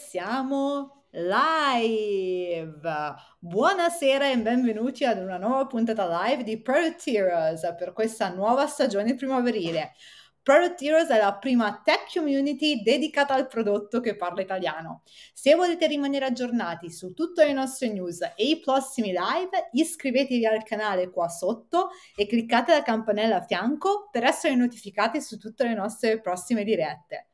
siamo live! Buonasera e benvenuti ad una nuova puntata live di Product Heroes per questa nuova stagione primaverile. Product Heroes è la prima tech community dedicata al prodotto che parla italiano. Se volete rimanere aggiornati su tutte le nostre news e i prossimi live, iscrivetevi al canale qua sotto e cliccate la campanella a fianco per essere notificati su tutte le nostre prossime dirette.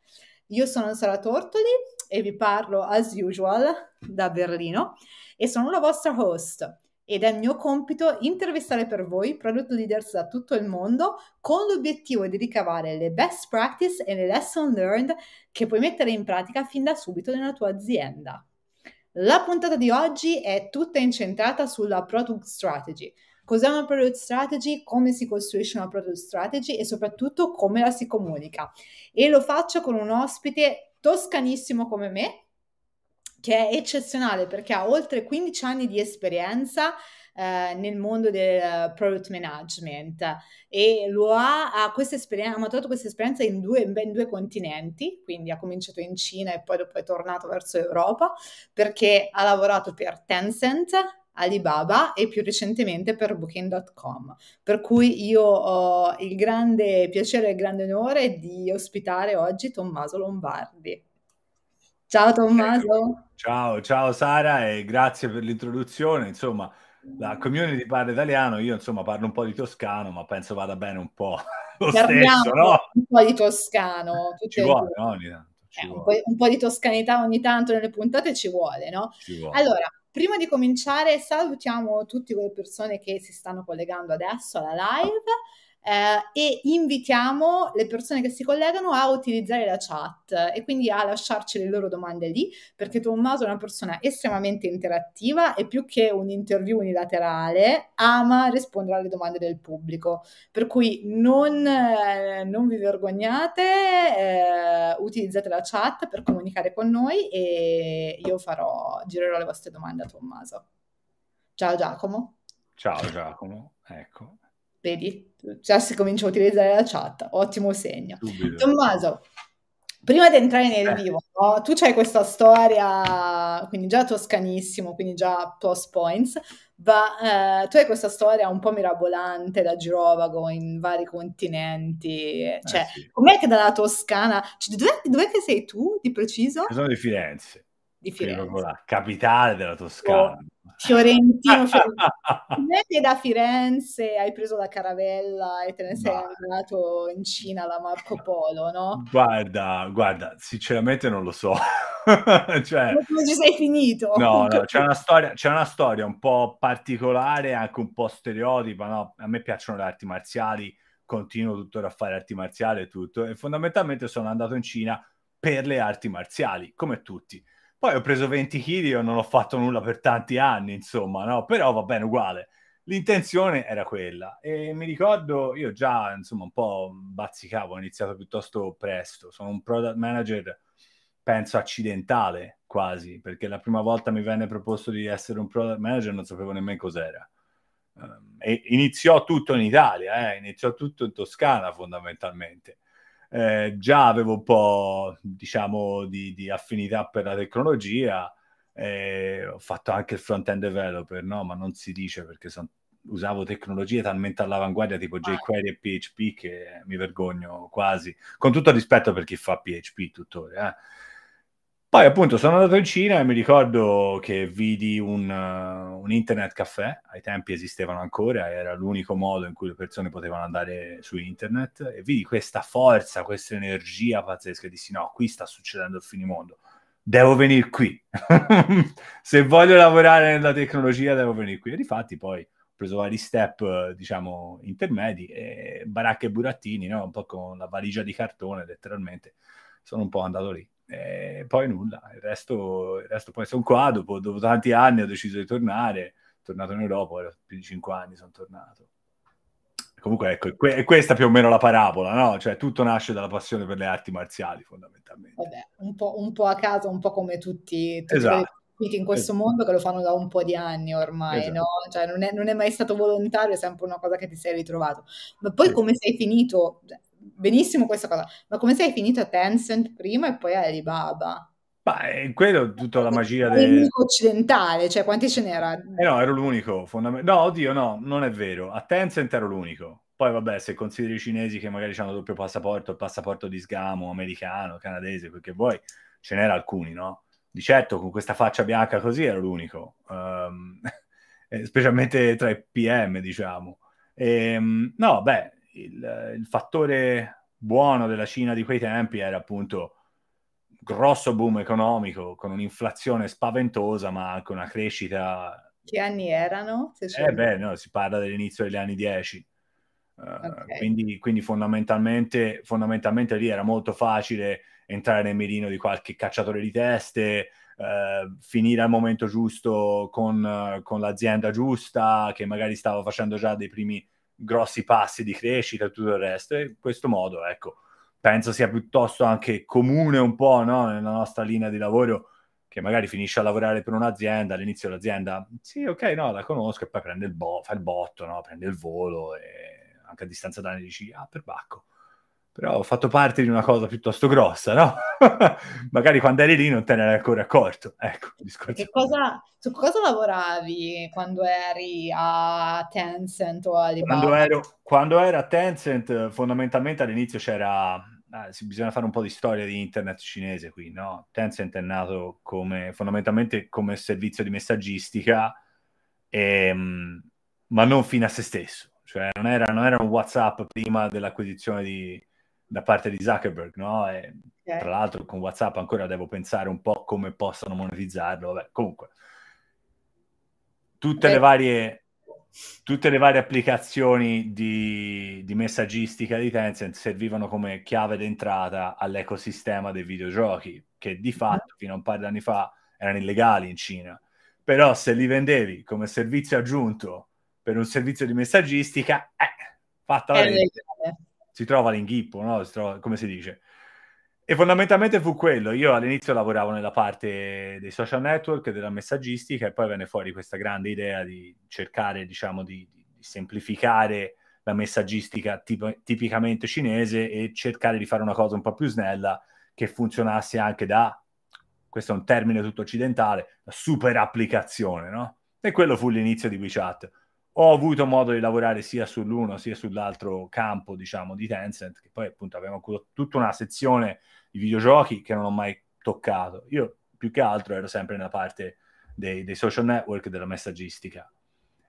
Io sono Sara Tortoli e vi parlo as usual da Berlino e sono la vostra host ed è mio compito intervistare per voi product leaders da tutto il mondo con l'obiettivo di ricavare le best practice e le lesson learned che puoi mettere in pratica fin da subito nella tua azienda. La puntata di oggi è tutta incentrata sulla product strategy. Cos'è una product strategy? Come si costruisce una product strategy e soprattutto come la si comunica. E lo faccio con un ospite toscanissimo come me, che è eccezionale perché ha oltre 15 anni di esperienza eh, nel mondo del product management e lo ha, ha, questa esperienza, ha maturato questa esperienza in, due, in due continenti, quindi ha cominciato in Cina e poi dopo è tornato verso Europa perché ha lavorato per Tencent, Alibaba e più recentemente per Booking.com. Per cui io ho il grande piacere e il grande onore di ospitare oggi Tommaso Lombardi. Ciao Tommaso. Ciao, ciao Sara e grazie per l'introduzione. Insomma, la community parla italiano, io insomma parlo un po' di toscano, ma penso vada bene un po' lo Parliamo stesso, no? Un po' di toscano. Ci vuole, no? Ogni tanto. Eh, un, po', un, po', di toscanità ogni tanto nelle puntate ci vuole, no? Ci vuole. Allora, prima di cominciare salutiamo tutte quelle persone che si stanno collegando adesso alla live eh, e invitiamo le persone che si collegano a utilizzare la chat e quindi a lasciarci le loro domande lì, perché Tommaso è una persona estremamente interattiva e più che un'interview unilaterale ama rispondere alle domande del pubblico. Per cui non, eh, non vi vergognate, eh, utilizzate la chat per comunicare con noi e io farò, girerò le vostre domande a Tommaso. Ciao Giacomo. Ciao Giacomo, ecco. Vedi, già si comincia a utilizzare la chat, ottimo segno. Subito. Tommaso, prima di entrare nel Eh. vivo, no, tu hai questa storia, quindi già toscanissimo, quindi già plus points, ma eh, tu hai questa storia un po' mirabolante da girovago in vari continenti, cioè, Eh sì. com'è che dalla Toscana, cioè, dov'è, dov'è che sei tu di preciso? Io sono di Firenze, Di Firenze. la capitale della Toscana. Fiorentino, Fiorentino. Da Firenze hai preso la caravella e te ne sei Ma- andato in Cina da Marco Polo, no? Guarda, guarda, sinceramente non lo so. Cioè, Come ci sei finito? no, no, c'è una storia, c'è una storia un po' particolare, anche un po' stereotipa, no? A me piacciono le arti marziali, continuo tuttora a fare arti marziali e tutto, e fondamentalmente sono andato in Cina per le arti marziali, come tutti. Poi ho preso 20 kg e non ho fatto nulla per tanti anni, insomma, no? Però va bene uguale. L'intenzione era quella e mi ricordo, io già, insomma, un po' bazzicavo, ho iniziato piuttosto presto, sono un product manager, penso accidentale quasi, perché la prima volta mi venne proposto di essere un product manager non sapevo nemmeno cos'era. Um, e iniziò tutto in Italia, eh, iniziò tutto in Toscana fondamentalmente. Eh, già avevo un po', diciamo, di, di affinità per la tecnologia, eh, ho fatto anche il front-end developer, no? Ma non si dice perché son- usavo tecnologie talmente all'avanguardia tipo jQuery e PHP che mi vergogno quasi, con tutto rispetto per chi fa PHP tuttora. eh. Poi appunto sono andato in Cina e mi ricordo che vidi un, uh, un internet caffè, ai tempi esistevano ancora, era l'unico modo in cui le persone potevano andare su internet e vidi questa forza, questa energia pazzesca. Dissi no, qui sta succedendo il finimondo, devo venire qui, se voglio lavorare nella tecnologia devo venire qui. E difatti poi ho preso vari step, diciamo, intermedi e baracche e burattini, no? un po' con la valigia di cartone letteralmente, sono un po' andato lì. E poi nulla, il resto, il resto poi sono qua, dopo, dopo tanti anni ho deciso di tornare, tornato in Europa, ora più di cinque anni sono tornato. Comunque ecco, è que- è questa più o meno la parabola, no? Cioè tutto nasce dalla passione per le arti marziali fondamentalmente. Vabbè, un po', un po' a caso, un po' come tutti, tutti Esatto. in questo Esatto. mondo che lo fanno da un po' di anni ormai, Esatto. no? Cioè non è, non è mai stato volontario, è sempre una cosa che ti sei ritrovato. Ma poi Sì. come sei finito? Benissimo questa cosa, ma come sei finito a Tencent prima e poi a Alibaba? Ma è quello tutta la magia del... L'unico occidentale, cioè quanti ce n'era? Eh no, ero l'unico, fondament- no, oddio, no, non è vero. A Tencent ero l'unico. Poi vabbè, se consideri i cinesi che magari hanno doppio passaporto, il passaporto di sgamo, americano, canadese, quel che vuoi, ce n'era alcuni, no? Di certo, con questa faccia bianca così ero l'unico. Um, specialmente tra i PM, diciamo. E, ehm, no, beh, il, il fattore buono della Cina di quei tempi era appunto grosso boom economico con un'inflazione spaventosa, ma anche una crescita. Che anni erano? eh beh, no, si parla dell'inizio degli anni 10. Uh, eh, okay. quindi, quindi fondamentalmente, fondamentalmente lì era molto facile entrare nel mirino di qualche cacciatore di teste, uh, finire al momento giusto con, uh, con, l'azienda giusta, che magari stava facendo già dei primi grossi passi di crescita e tutto il resto. E in questo modo, ecco, penso sia piuttosto anche comune un po' no? nella nostra linea di lavoro che magari finisce a lavorare per un'azienda, all'inizio l'azienda, sì, ok, no, la conosco, e poi prende il bo- fa il botto, no? prende il volo e anche a distanza d'anni dici, ah, per Bacco. Però ho fatto parte di una cosa piuttosto grossa, no? magari quando eri lì non te ne eri ancora accorto. Ecco, cosa, su cosa lavoravi quando eri a Tencent o a Alibaba? Quando ero, quando ero a Tencent, fondamentalmente all'inizio c'era ah, bisogna fare un po' di storia di internet cinese qui, no? Tencent è nato come, fondamentalmente come servizio di messaggistica, ehm, ma non fino a se stesso. Cioè non era, non era un WhatsApp prima dell'acquisizione di, da parte di Zuckerberg, no? E, okay. Tra l'altro con WhatsApp ancora devo pensare un po' come possano monetizzarlo. Vabbè, comunque, tutte, okay. le varie, tutte le varie applicazioni di, di, messaggistica di Tencent servivano come chiave d'entrata all'ecosistema dei videogiochi, che di fatto fino a un paio di anni fa erano illegali in Cina. Però se li vendevi come servizio aggiunto per un servizio di messaggistica, eh, fatta la legge, si trova l'inghippo, no? si trova, come si dice. E fondamentalmente fu quello. Io all'inizio lavoravo nella parte dei social network, della messaggistica, e poi venne fuori questa grande idea di cercare, diciamo, di, di semplificare la messaggistica tip- tipicamente cinese e cercare di fare una cosa un po' più snella che funzionasse anche da, questo è un termine tutto occidentale, super applicazione, no? E quello fu l'inizio di WeChat. Ho avuto modo di lavorare sia sull'uno sia sull'altro campo, diciamo, di Tencent, che poi appunto avevamo tutta una sezione i videogiochi che non ho mai toccato. Io più che altro ero sempre nella parte dei, dei social network della messaggistica.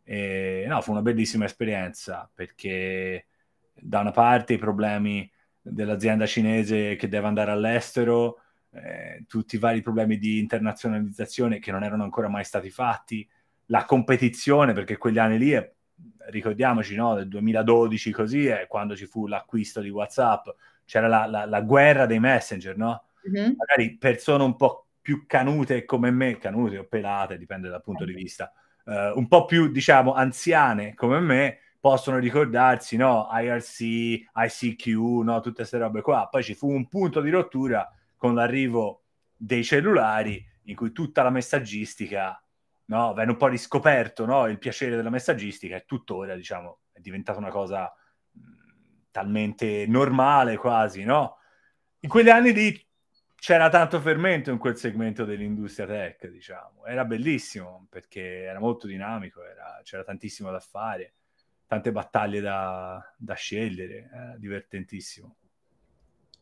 E, no, fu una bellissima esperienza perché da una parte i problemi dell'azienda cinese che deve andare all'estero, eh, tutti i vari problemi di internazionalizzazione che non erano ancora mai stati fatti, la competizione, perché quegli anni lì, è, ricordiamoci, no, del 2012 così, è quando ci fu l'acquisto di WhatsApp, c'era la, la, la guerra dei messenger, no? Mm-hmm. Magari persone un po' più canute come me, canute o pelate, dipende dal punto di vista, uh, un po' più, diciamo, anziane come me, possono ricordarsi, no? IRC, ICQ, no? Tutte queste robe qua. Poi ci fu un punto di rottura con l'arrivo dei cellulari in cui tutta la messaggistica no? venne un po' riscoperto no? il piacere della messaggistica e tuttora diciamo, è diventata una cosa talmente normale quasi, no? In quegli anni lì c'era tanto fermento in quel segmento dell'industria tech, diciamo. Era bellissimo perché era molto dinamico, era, c'era tantissimo da fare, tante battaglie da, da scegliere, era divertentissimo.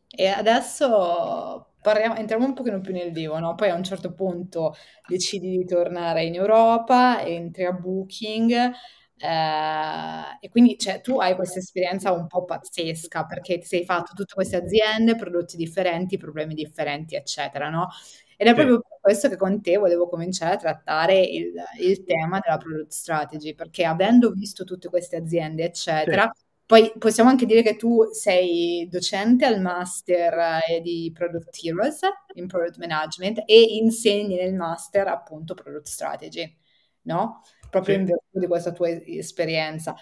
E adesso parliamo, entriamo un pochino più nel vivo, no? Poi a un certo punto decidi di tornare in Europa, entri a Booking, eh, e quindi cioè, tu hai questa esperienza un po' pazzesca perché ti sei fatto tutte queste aziende, prodotti differenti, problemi differenti, eccetera, no? Ed è proprio per questo che con te volevo cominciare a trattare il, il, tema della product strategy, perché avendo visto tutte queste aziende, eccetera, sì. Poi possiamo anche dire che tu sei docente al master eh, di Product Heroes in Product Management e insegni nel master appunto Product Strategy, no? proprio sì. in virtù di questa tua esperienza.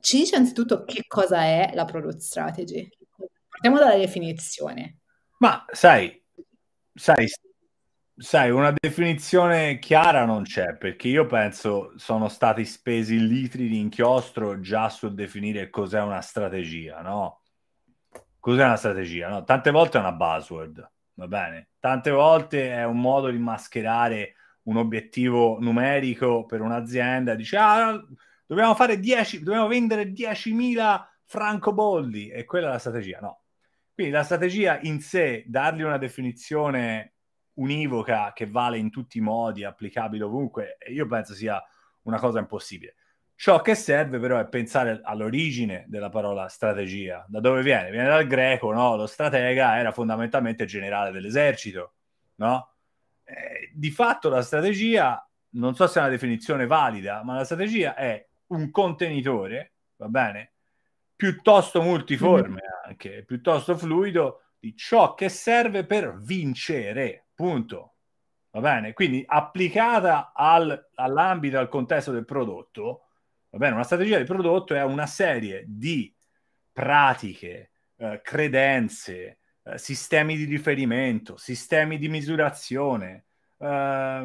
Ci dici anzitutto che cosa è la product strategy? Partiamo dalla definizione. Ma sai, sai, sai, una definizione chiara non c'è, perché io penso sono stati spesi litri di inchiostro già sul definire cos'è una strategia, no? Cos'è una strategia? No? Tante volte è una buzzword, va bene? Tante volte è un modo di mascherare un obiettivo numerico per un'azienda, dice ah, dobbiamo fare 10, dobbiamo vendere 10.000 francobolli e quella è la strategia, no. Quindi la strategia in sé, dargli una definizione univoca che vale in tutti i modi, applicabile ovunque, io penso sia una cosa impossibile. Ciò che serve però è pensare all'origine della parola strategia. Da dove viene? Viene dal greco, no? Lo stratega era fondamentalmente generale dell'esercito, no? Eh, di fatto la strategia, non so se è una definizione valida, ma la strategia è un contenitore, va bene? Piuttosto multiforme mm-hmm. anche, piuttosto fluido di ciò che serve per vincere, punto. Va bene? Quindi applicata al, all'ambito, al contesto del prodotto, va bene? Una strategia di prodotto è una serie di pratiche, eh, credenze, eh, sistemi di riferimento, sistemi di misurazione, eh,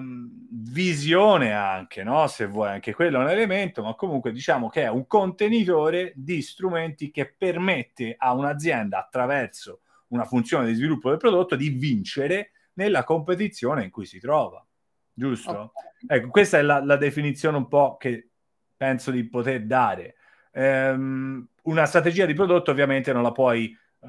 visione anche, no? se vuoi, anche quello è un elemento, ma comunque diciamo che è un contenitore di strumenti che permette a un'azienda attraverso una funzione di sviluppo del prodotto di vincere nella competizione in cui si trova. Giusto? Okay. Ecco, questa è la, la, definizione un po' che penso di poter dare. Um, una strategia di prodotto ovviamente non la puoi uh,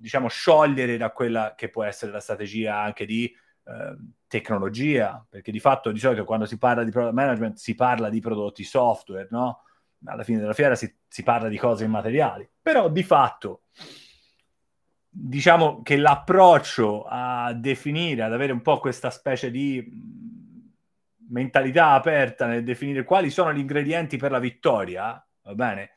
diciamo, sciogliere da quella che può essere la strategia anche di eh, tecnologia, perché di fatto di solito quando si parla di product management si parla di prodotti software, no? Alla fine della fiera si, si parla di cose immateriali, però di fatto diciamo che l'approccio a definire, ad avere un po' questa specie di mentalità aperta nel definire quali sono gli ingredienti per la vittoria, va bene?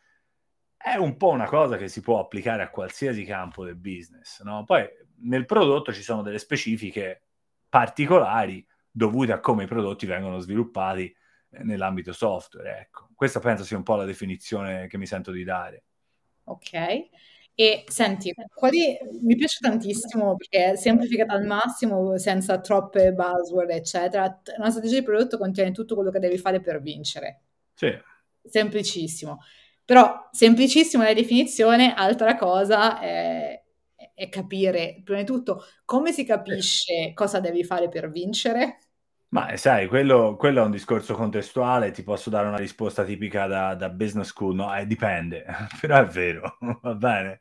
è un po' una cosa che si può applicare a qualsiasi campo del business. No? Poi nel prodotto ci sono delle specifiche particolari dovute a come i prodotti vengono sviluppati eh, nell'ambito software. Ecco. Questa penso sia un po' la definizione che mi sento di dare. Ok. E senti, quali mi piace tantissimo perché è semplificata al massimo, senza troppe buzzword, eccetera. Una strategia di prodotto contiene tutto quello che devi fare per vincere. Sì. Semplicissimo. Però semplicissima la definizione, altra cosa è, è capire, prima di tutto, come si capisce cosa devi fare per vincere. Ma eh, sai, quello, quello, è un discorso contestuale, ti posso dare una risposta tipica da, da business school, no? Eh, dipende, però è vero, va bene.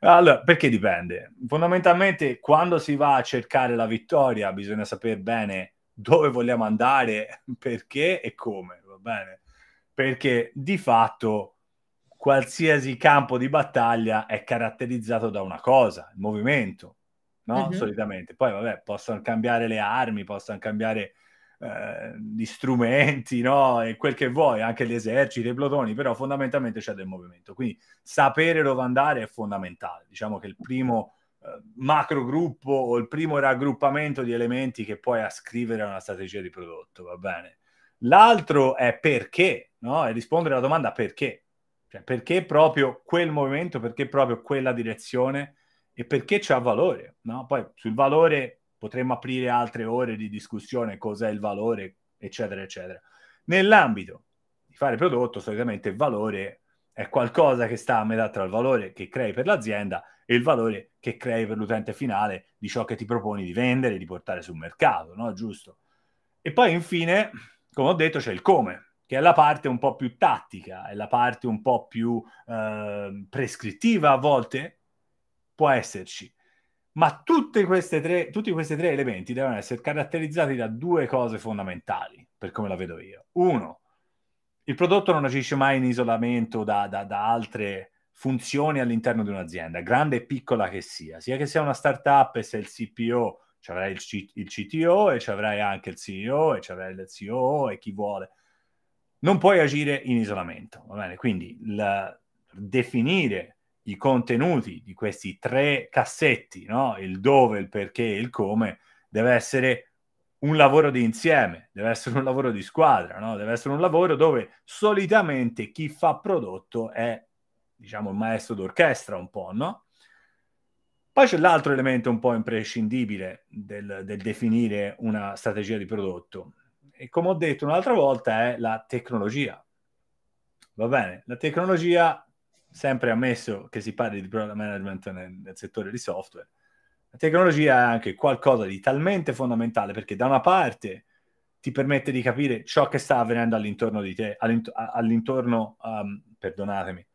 Allora, perché dipende? Fondamentalmente, quando si va a cercare la vittoria, bisogna sapere bene dove vogliamo andare, perché e come, va bene? Perché di fatto qualsiasi campo di battaglia è caratterizzato da una cosa, il movimento, no? Uh-huh. Solitamente. Poi, vabbè, possono cambiare le armi, possono cambiare eh, gli strumenti, no? E quel che vuoi, anche gli eserciti, i plotoni, però fondamentalmente c'è del movimento. Quindi sapere dove andare è fondamentale. Diciamo che il primo eh, macro gruppo o il primo raggruppamento di elementi che puoi ascrivere a una strategia di prodotto, va bene? L'altro è perché, no? E rispondere alla domanda perché cioè, perché proprio quel movimento, perché proprio quella direzione e perché c'ha valore, no? Poi sul valore potremmo aprire altre ore di discussione, cos'è il valore, eccetera, eccetera. Nell'ambito di fare prodotto, solitamente il valore è qualcosa che sta a metà tra il valore che crei per l'azienda e il valore che crei per l'utente finale di ciò che ti proponi di vendere, di portare sul mercato, no? Giusto? E poi infine, come ho detto, c'è il come, che è la parte un po' più tattica, è la parte un po' più eh, prescrittiva a volte, può esserci. Ma tutte queste tre, tutti questi tre elementi devono essere caratterizzati da due cose fondamentali, per come la vedo io. Uno, il prodotto non agisce mai in isolamento da, da, da altre funzioni all'interno di un'azienda, grande e piccola che sia, sia che sia una startup e se il CPO, ci avrai il, C- il CTO e ci avrai anche il CEO e ci avrai il COO e chi vuole non puoi agire in isolamento. Va bene? Quindi il, definire i contenuti di questi tre cassetti, no? il dove, il perché e il come, deve essere un lavoro di insieme, deve essere un lavoro di squadra, no? deve essere un lavoro dove solitamente chi fa prodotto è, diciamo, il maestro d'orchestra un po', no? Poi c'è l'altro elemento un po' imprescindibile del, del definire una strategia di prodotto, e come ho detto un'altra volta, è la tecnologia. Va bene, la tecnologia, sempre ammesso che si parli di product management nel, nel settore di software, La tecnologia è anche qualcosa di talmente fondamentale perché da una parte ti permette di capire ciò che sta avvenendo all'intorno di te, all'int- all'intorno, um, perdonatemi,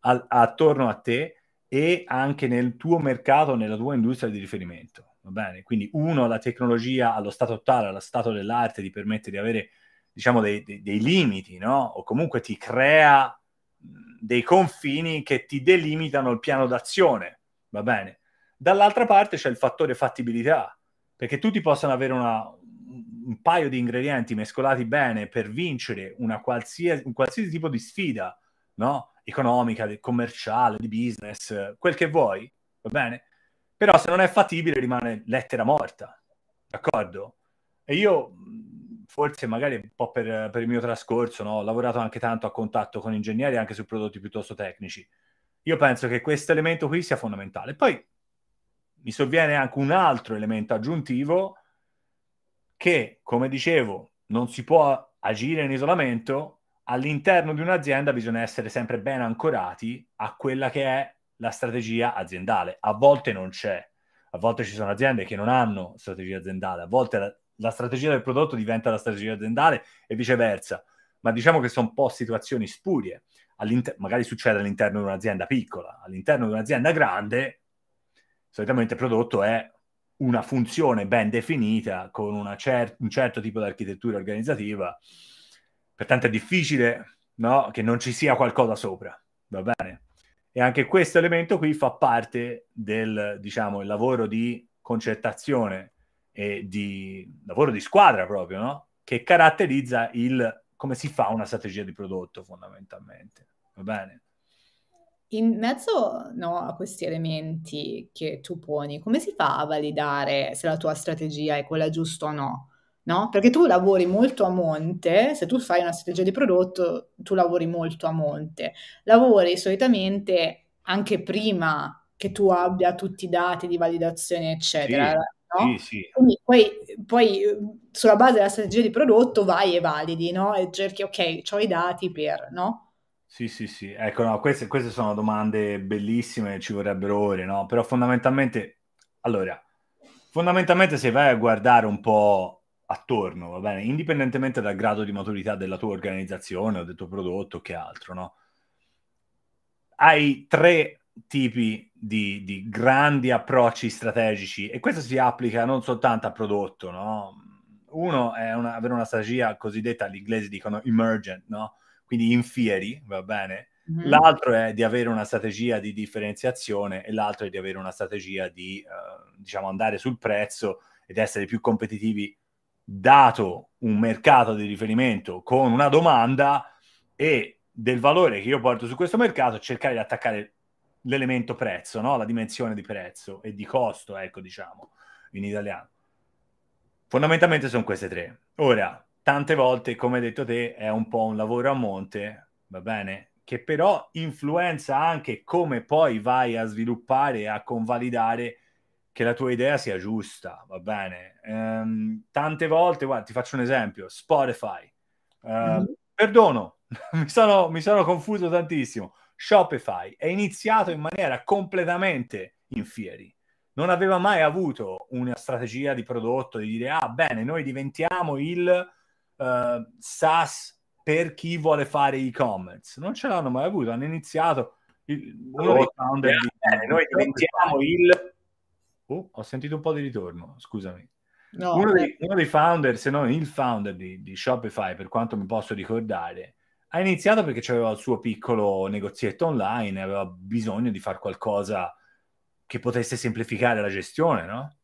al- attorno a te e anche nel tuo mercato, nella tua industria di riferimento. Va bene? Quindi uno, la tecnologia allo stato attuale, allo stato dell'arte ti permette di avere, diciamo, dei, dei, dei limiti, no? O comunque ti crea dei confini che ti delimitano il piano d'azione, va bene? Dall'altra parte c'è il fattore fattibilità, perché tutti possono avere una, un paio di ingredienti mescolati bene per vincere una qualsiasi, un qualsiasi tipo di sfida, no? Economica, commerciale, di business, quel che vuoi, va bene? Però se non è fattibile rimane lettera morta, d'accordo? E io, forse magari un po' per, per il mio trascorso, no? ho lavorato anche tanto a contatto con ingegneri anche su prodotti piuttosto tecnici. Io penso che questo elemento qui sia fondamentale. Poi mi sovviene anche un altro elemento aggiuntivo che, come dicevo, non si può agire in isolamento. All'interno di un'azienda bisogna essere sempre ben ancorati a quella che è la strategia aziendale. A volte non c'è, a volte ci sono aziende che non hanno strategia aziendale, a volte la, strategia del prodotto diventa la strategia aziendale e viceversa. Ma diciamo che sono un po' situazioni spurie. magari succede all'interno di un'azienda piccola, all'interno di un'azienda grande, solitamente il prodotto è una funzione ben definita con cer- un certo tipo di architettura organizzativa. Pertanto è difficile no? che non ci sia qualcosa sopra, va bene? E anche questo elemento qui fa parte del, diciamo, lavoro di concertazione e di lavoro di squadra proprio, no? Che caratterizza il come si fa una strategia di prodotto fondamentalmente. Va bene? In mezzo no, a questi elementi che tu poni, come si fa a validare se la tua strategia è quella giusta o no? No? Perché tu lavori molto a monte, se tu fai una strategia di prodotto, tu lavori molto a monte. Lavori solitamente anche prima che tu abbia tutti i dati di validazione, eccetera. Sì, no? sì, sì. Quindi poi, poi, sulla base della strategia di prodotto vai e validi, no? E cerchi, ok, ho i dati per, no? Sì, sì, sì, ecco, no, queste, queste sono domande bellissime, ci vorrebbero ore, no? Però fondamentalmente, allora, fondamentalmente se vai a guardare un po' attorno, va bene, indipendentemente dal grado di maturità della tua organizzazione o del tuo prodotto, che altro, no? Hai tre tipi di, di grandi approcci strategici e questo si applica non soltanto a prodotto, no? Uno è una, avere una strategia cosiddetta, gli inglesi dicono emergent, no? quindi in fieri, va bene? Mm-hmm. L'altro è di avere una strategia di differenziazione e l'altro è di avere una strategia di, uh, diciamo, andare sul prezzo ed essere più competitivi dato un mercato di riferimento con una domanda e del valore che io porto su questo mercato, cercare di attaccare l'elemento prezzo, no? la dimensione di prezzo e di costo, ecco, diciamo, in italiano. Fondamentalmente sono queste tre. Ora, tante volte, come hai detto te, è un po' un lavoro a monte, va bene? Che però influenza anche come poi vai a sviluppare e a convalidare che la tua idea sia giusta, va bene? Ehm, tante volte, guarda, ti faccio un esempio, Spotify. Uh, mm-hmm. Perdono, mi, sono, mi sono confuso tantissimo. Shopify è iniziato in maniera completamente in fieri non aveva mai avuto una strategia di prodotto di dire ah bene noi diventiamo il uh, SaaS per chi vuole fare e-commerce. Non ce l'hanno mai avuto, hanno iniziato il, uno dei founder di, eh, noi diventiamo il oh, ho sentito un po' di ritorno, scusami. No, uno, dei, uno, dei, founder, se non il founder di, di, Shopify, per quanto mi posso ricordare, ha iniziato perché aveva il suo piccolo negozietto online e aveva bisogno di fare qualcosa che potesse semplificare la gestione, no?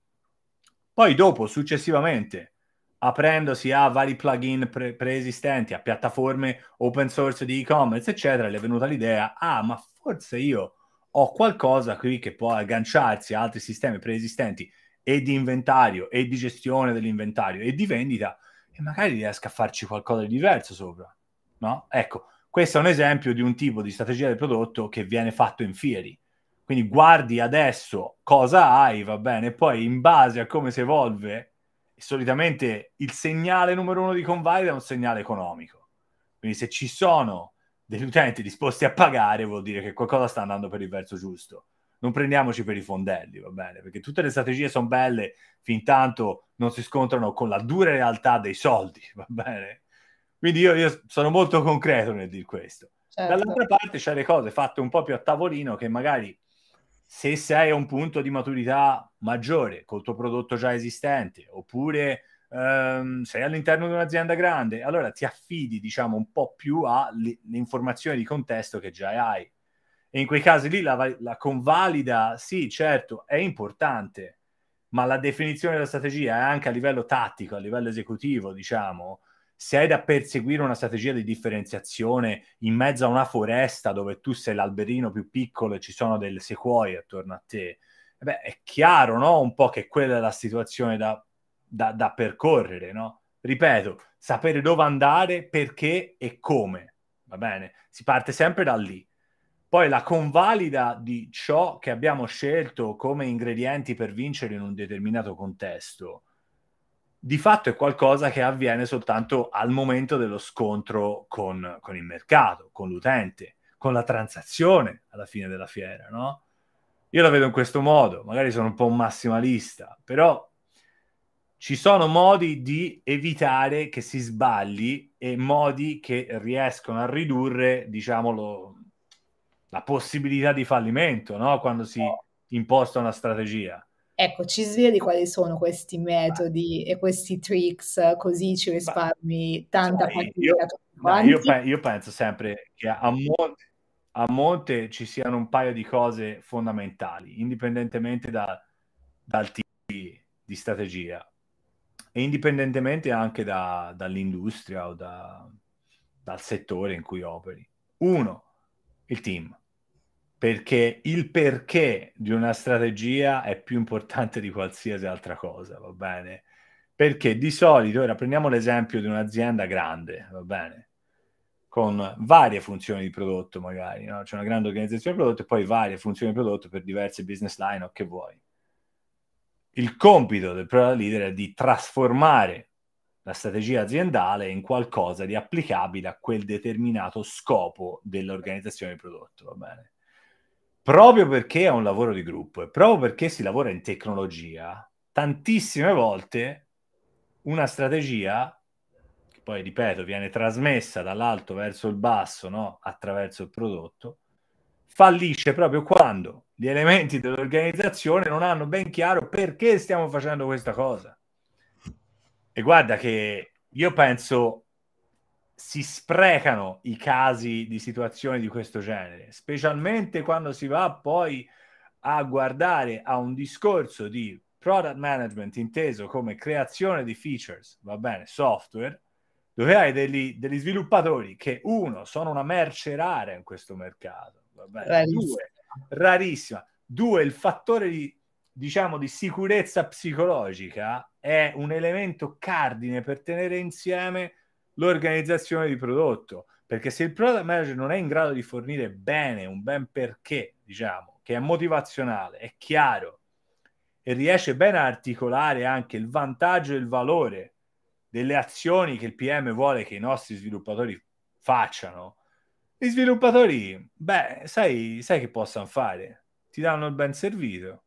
Poi dopo, successivamente, aprendosi a vari plugin pre- preesistenti, a piattaforme open source di e-commerce, eccetera, le è venuta l'idea, ah, ma forse io ho qualcosa qui che può agganciarsi a altri sistemi preesistenti e di inventario e di gestione dell'inventario e di vendita e magari riesco a farci qualcosa di diverso sopra, no? Ecco, questo è un esempio di un tipo di strategia del prodotto che viene fatto in fieri. Quindi guardi adesso cosa hai, va bene, poi in base a come si evolve solitamente il segnale numero uno di Convalida è un segnale economico. Quindi se ci sono degli utenti disposti a pagare vuol dire che qualcosa sta andando per il verso giusto. non prendiamoci per i fondelli, va bene? Perché tutte le strategie sono belle fin tanto non si scontrano con la dura realtà dei soldi, va bene? Quindi io, io sono molto concreto nel dire questo. Certo. Dall'altra parte c'è le cose fatte un po' più a tavolino che magari se sei a un punto di maturità maggiore col tuo prodotto già esistente oppure um, sei all'interno di un'azienda grande, allora ti affidi diciamo un po' più alle informazioni di contesto che già hai. E in quei casi lì la, la convalida, sì, certo, è importante, ma la definizione della strategia è anche a livello tattico, a livello esecutivo, diciamo, se hai da perseguire una strategia di differenziazione in mezzo a una foresta dove tu sei l'alberino più piccolo e ci sono delle sequoie attorno a te, eh beh, è chiaro, no? Un po' che quella è la situazione da, da, da percorrere, no? Ripeto, sapere dove andare, perché e come, va bene? Si parte sempre da lì. Poi la convalida di ciò che abbiamo scelto come ingredienti per vincere in un determinato contesto di fatto è qualcosa che avviene soltanto al momento dello scontro con, con il mercato, con l'utente, con la transazione alla fine della fiera, no? Io la vedo in questo modo, magari sono un po' un massimalista, però ci sono modi di evitare che si sbagli e modi che riescono a ridurre, diciamo, lo, la possibilità di fallimento, no? Quando si imposta una strategia. Ecco, ci sveli quali sono questi metodi e questi tricks, così ci risparmi tanta fatica. Io, no, io, pe- io, penso sempre che a monte, a monte, ci siano un paio di cose fondamentali, indipendentemente da, dal tipo di strategia e indipendentemente anche da, dall'industria o da, dal settore in cui operi. Uno, il team perché il perché di una strategia è più importante di qualsiasi altra cosa, va bene? Perché di solito, ora prendiamo l'esempio di un'azienda grande, va bene? Con varie funzioni di prodotto magari, no? C'è una grande organizzazione di prodotto e poi varie funzioni di prodotto per diverse business line o che vuoi. Il compito del product leader è di trasformare la strategia aziendale in qualcosa di applicabile a quel determinato scopo dell'organizzazione di prodotto, va bene? Proprio perché è un lavoro di gruppo e proprio perché si lavora in tecnologia, tantissime volte una strategia, che poi ripeto, viene trasmessa dall'alto verso il basso, no? attraverso il prodotto, fallisce proprio quando gli elementi dell'organizzazione non hanno ben chiaro perché stiamo facendo questa cosa. E guarda che io penso si sprecano i casi di situazioni di questo genere, specialmente quando si va poi a guardare a un discorso di product management inteso come creazione di features, va bene, software, dove hai degli, degli sviluppatori che uno sono una merce rara in questo mercato, va bene, rarissima. due, rarissima, due, il fattore di, diciamo, di sicurezza psicologica è un elemento cardine per tenere insieme l'organizzazione di prodotto. Perché se il product manager non è in grado di fornire bene un ben perché, diciamo, che è motivazionale, è chiaro e riesce bene a articolare anche il vantaggio e il valore delle azioni che il PM vuole che i nostri sviluppatori facciano, gli sviluppatori, beh, sai, sai che possano fare? Ti danno il ben servito.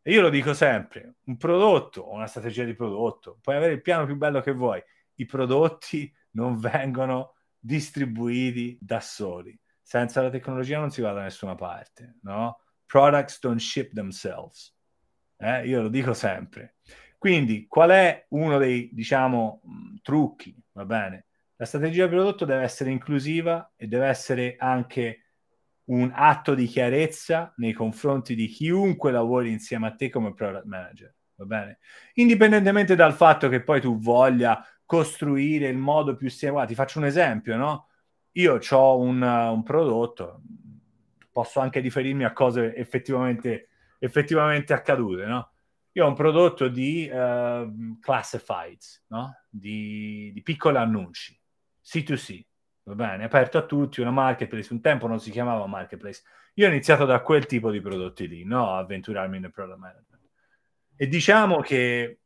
E io lo dico sempre, un prodotto una strategia di prodotto, puoi avere il piano più bello che vuoi, i prodotti non vengono distribuiti da soli. Senza la tecnologia non si va da nessuna parte, no? Products don't ship themselves. Eh? Io lo dico sempre. Quindi, qual è uno dei, diciamo, trucchi? Va bene. La strategia di prodotto deve essere inclusiva e deve essere anche un atto di chiarezza nei confronti di chiunque lavori insieme a te come product manager. Va bene? Indipendentemente dal fatto che poi tu voglia costruire il modo più semplice. Ti faccio un esempio, no? Io ho un, un, prodotto, posso anche riferirmi a cose effettivamente, effettivamente accadute, no? Io ho un prodotto di uh, classifieds, no? Di, di piccoli annunci, C2C, va bene? Aperto a tutti, una marketplace, un tempo non si chiamava marketplace. Io ho iniziato da quel tipo di prodotti lì, no? Avventurarmi nel product management. E diciamo che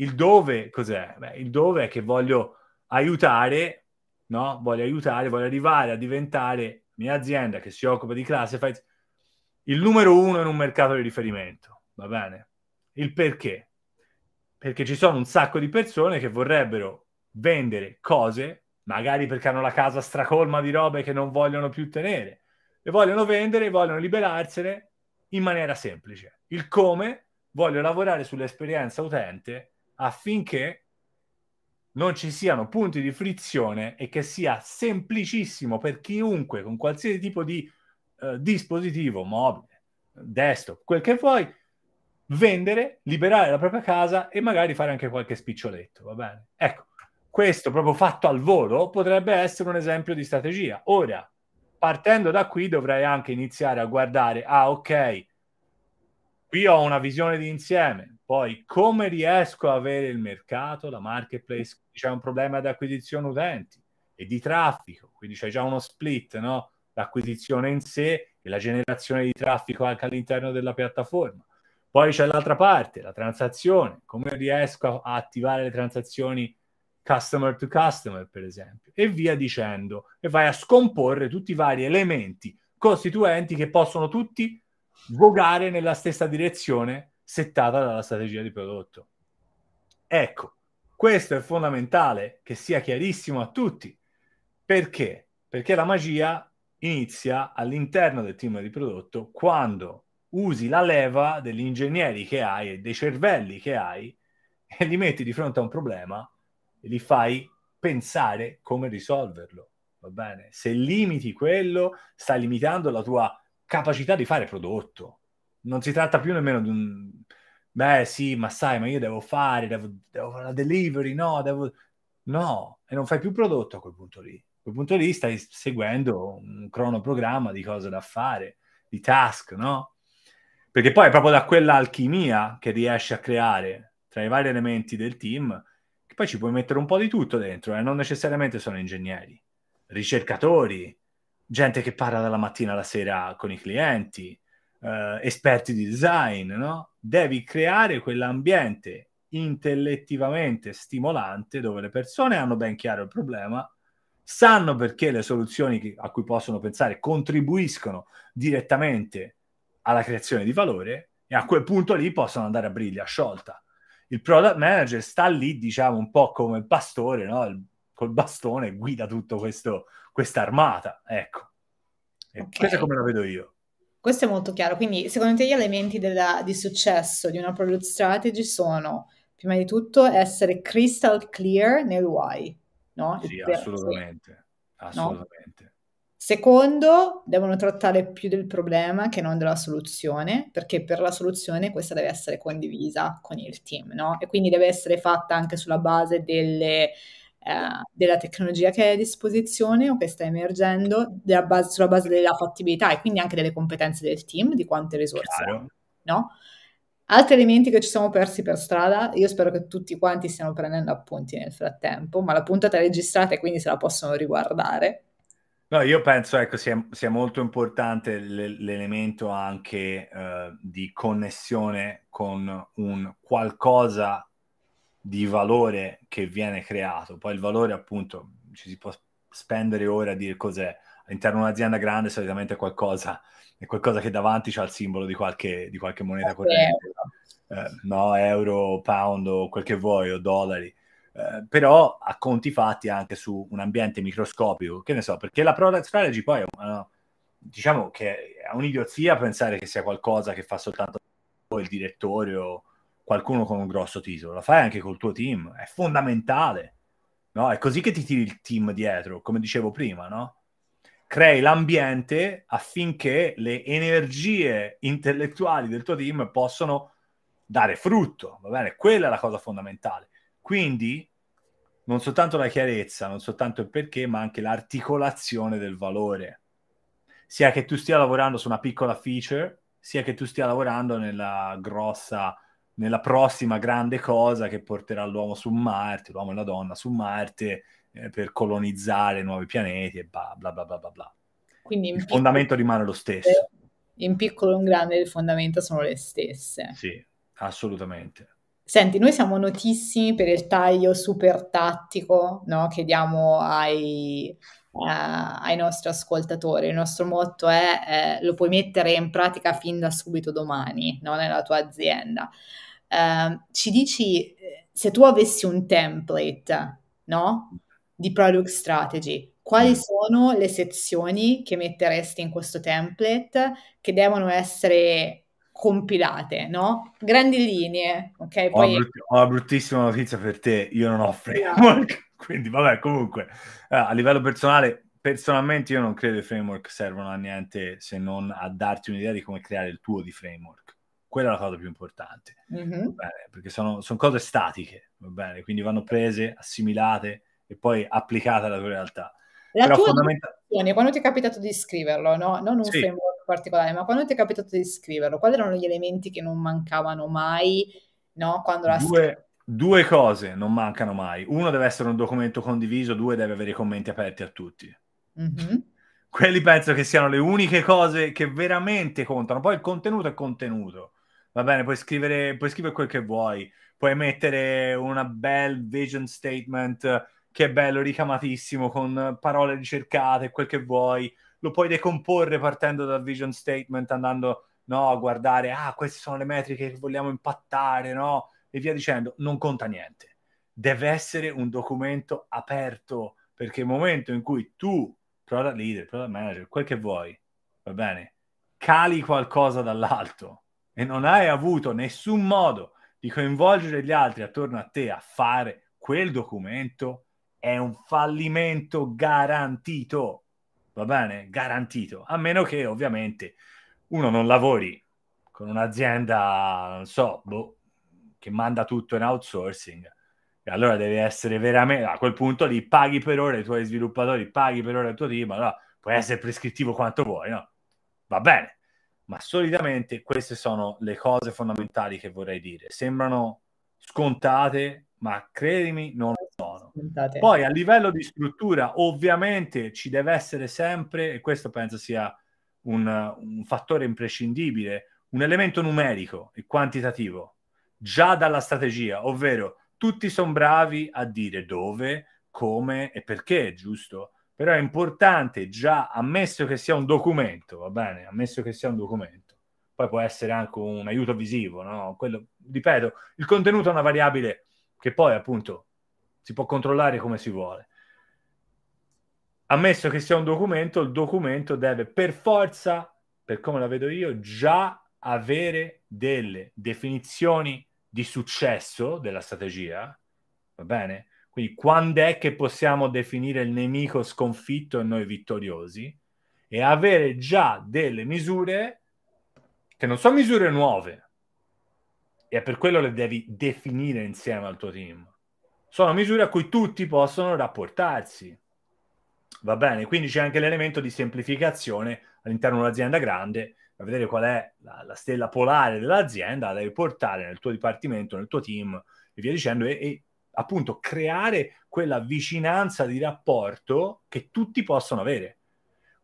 il dove cos'è? Beh, il dove è che voglio aiutare, no? Voglio aiutare, voglio arrivare a diventare mia azienda che si occupa di classified il numero uno in un mercato di riferimento, va bene? Il perché? Perché ci sono un sacco di persone che vorrebbero vendere cose, magari perché hanno la casa stracolma di robe che non vogliono più tenere, le vogliono vendere, vogliono liberarsene in maniera semplice. Il come voglio lavorare sull'esperienza utente affinché non ci siano punti di frizione e che sia semplicissimo per chiunque con qualsiasi tipo di eh, dispositivo mobile, desktop, quel che vuoi, vendere, liberare la propria casa e magari fare anche qualche spiccioletto, va bene? Ecco, questo proprio fatto al volo potrebbe essere un esempio di strategia. Ora, partendo da qui dovrei anche iniziare a guardare, ah ok, qui ho una visione di insieme, poi come riesco a avere il mercato, la marketplace, c'è un problema di acquisizione utenti e di traffico, quindi c'è già uno split, no? l'acquisizione in sé e la generazione di traffico anche all'interno della piattaforma. Poi c'è l'altra parte, la transazione, come riesco a attivare le transazioni customer to customer, per esempio, e via dicendo, e vai a scomporre tutti i vari elementi costituenti che possono tutti vogare nella stessa direzione settata dalla strategia di prodotto. Ecco, questo è fondamentale che sia chiarissimo a tutti. Perché? Perché la magia inizia all'interno del team di prodotto quando usi la leva degli ingegneri che hai e dei cervelli che hai e li metti di fronte a un problema e li fai pensare come risolverlo. Va bene? Se limiti quello, stai limitando la tua capacità di fare prodotto. Non si tratta più nemmeno di un... Beh sì, ma sai, ma io devo fare, devo, devo fare la delivery, no, devo... No, e non fai più prodotto a quel punto lì quel punto lì stai seguendo un cronoprogramma di cose da fare, di task, no? Perché poi è proprio da quella alchimia che riesci a creare tra i vari elementi del team che poi ci puoi mettere un po' di tutto dentro, e eh? non necessariamente sono ingegneri, ricercatori, gente che parla dalla mattina alla sera con i clienti, eh, esperti di design, no? Devi creare quell'ambiente intellettivamente stimolante dove le persone hanno ben chiaro il problema sanno perché le soluzioni a cui possono pensare contribuiscono direttamente alla creazione di valore e a quel punto lì possono andare a briglia sciolta. Il product manager sta lì, diciamo, un po' come il pastore, no? Il, col bastone guida tutto questo, questa armata, ecco. E okay. Questo è come la vedo io. Questo è molto chiaro. Quindi, secondo te, gli elementi della, di successo di una product strategy sono, prima di tutto, essere crystal clear nel why no? Sì, assolutamente, assolutamente. No? Secondo, devono trattare più del problema che non della soluzione, perché per la soluzione questa deve essere condivisa con il team, no? E quindi deve essere fatta anche sulla base delle, eh, della tecnologia che è a disposizione o che sta emergendo, base, sulla base della fattibilità e quindi anche delle competenze del team, di quante risorse Chiaro. no? Altri elementi che ci siamo persi per strada, io spero che tutti quanti stiano prendendo appunti nel frattempo, ma la puntata è registrata e quindi se la possono riguardare. No, io penso ecco, sia, sia molto importante l- l'elemento anche uh, di connessione con un qualcosa di valore che viene creato. Poi il valore, appunto, ci si può spendere ora a dire cos'è. All'interno di un'azienda grande solitamente è qualcosa è qualcosa che davanti c'ha il simbolo di qualche, di qualche moneta corrente, eh, no, euro, pound o quel che vuoi, o dollari. Eh, però a conti fatti anche su un ambiente microscopico, che ne so, perché la product strategy poi è una, diciamo che è un'idiozia pensare che sia qualcosa che fa soltanto il direttore o qualcuno con un grosso titolo, la fai anche col tuo team, è fondamentale, no? È così che ti tiri il team dietro, come dicevo prima, no? crei l'ambiente affinché le energie intellettuali del tuo team possano dare frutto, va bene? Quella è la cosa fondamentale. Quindi non soltanto la chiarezza, non soltanto il perché, ma anche l'articolazione del valore. Sia che tu stia lavorando su una piccola feature, sia che tu stia lavorando nella grossa, nella prossima grande cosa che porterà l'uomo su Marte, l'uomo e la donna su Marte, eh, per colonizzare nuovi pianeti e bla bla bla bla bla. Quindi il fondamento rimane lo stesso. In piccolo e in grande le fondamenta sono le stesse. Sì, assolutamente. Senti, noi siamo notissimi per il taglio super tattico no? che diamo ai, uh, ai, nostri ascoltatori. Il nostro motto è eh, lo puoi mettere in pratica fin da subito domani no? nella tua azienda. Uh, ci dici se tu avessi un template no? di product strategy, quali mm. sono le sezioni che metteresti in questo template che devono essere compilate, no? Grandi linee, ok? Poi... Ho, una brutt- ho una bruttissima notizia per te, io non ho framework, quindi vabbè, comunque, eh, a livello personale, personalmente io non credo i framework servono a niente se non a darti un'idea di come creare il tuo di framework. Quella è la cosa più importante, mm-hmm. perché sono, sono cose statiche, va bene? Quindi vanno prese, assimilate e poi applicate alla tua realtà. La Però tua fondamental- quando ti è capitato di scriverlo, no? Non un sì. framework particolare, ma quando ti è capitato di scriverlo, quali erano gli elementi che non mancavano mai, no? Quando la due, due cose non mancano mai. Uno deve essere un documento condiviso, due deve avere i commenti aperti a tutti. Mm-hmm. Quelli penso che siano le uniche cose che veramente contano. Poi il contenuto è contenuto. Va bene, puoi scrivere, puoi scrivere quel che vuoi, puoi mettere una bel vision statement che è bello, ricamatissimo, con parole ricercate, quel che vuoi. Lo puoi decomporre partendo dal vision statement, andando no, a guardare, ah, queste sono le metriche che vogliamo impattare, no? E via dicendo, non conta niente. Deve essere un documento aperto, perché il momento in cui tu, product leader, product manager, quel che vuoi, va bene, cali qualcosa dall'alto e non hai avuto nessun modo di coinvolgere gli altri attorno a te a fare quel documento, è un fallimento garantito va bene? Garantito, a meno che ovviamente uno non lavori con un'azienda, non so, boh, che manda tutto in outsourcing. E allora deve essere veramente, a quel punto lì paghi per ora i tuoi sviluppatori, paghi per ora il tuo team, allora puoi essere prescrittivo quanto vuoi, no? Va bene, ma solitamente queste sono le cose fondamentali che vorrei dire. Sembrano scontate, ma credimi, non lo sono. Poi a livello di struttura, ovviamente ci deve essere sempre, e questo penso sia un, un fattore imprescindibile, un elemento numerico e quantitativo, già dalla strategia, ovvero tutti sono bravi a dire dove, come e perché, giusto? Però è importante già, ammesso che sia un documento, va bene, ammesso che sia un documento, poi può essere anche un aiuto visivo, no? Quello, ripeto, il contenuto è una variabile che poi appunto si può controllare come si vuole. Ammesso che sia un documento, il documento deve per forza, per come la vedo io, già avere delle definizioni di successo della strategia, va bene? Quindi quando è che possiamo definire il nemico sconfitto e noi vittoriosi e avere già delle misure che non sono misure nuove, e per quello le devi definire insieme al tuo team. Sono misure a cui tutti possono rapportarsi. Va bene, quindi c'è anche l'elemento di semplificazione all'interno di un'azienda grande, a vedere qual è la, la, stella polare dell'azienda, la devi portare nel tuo dipartimento, nel tuo team e via dicendo, e, e appunto creare quella vicinanza di rapporto che tutti possono avere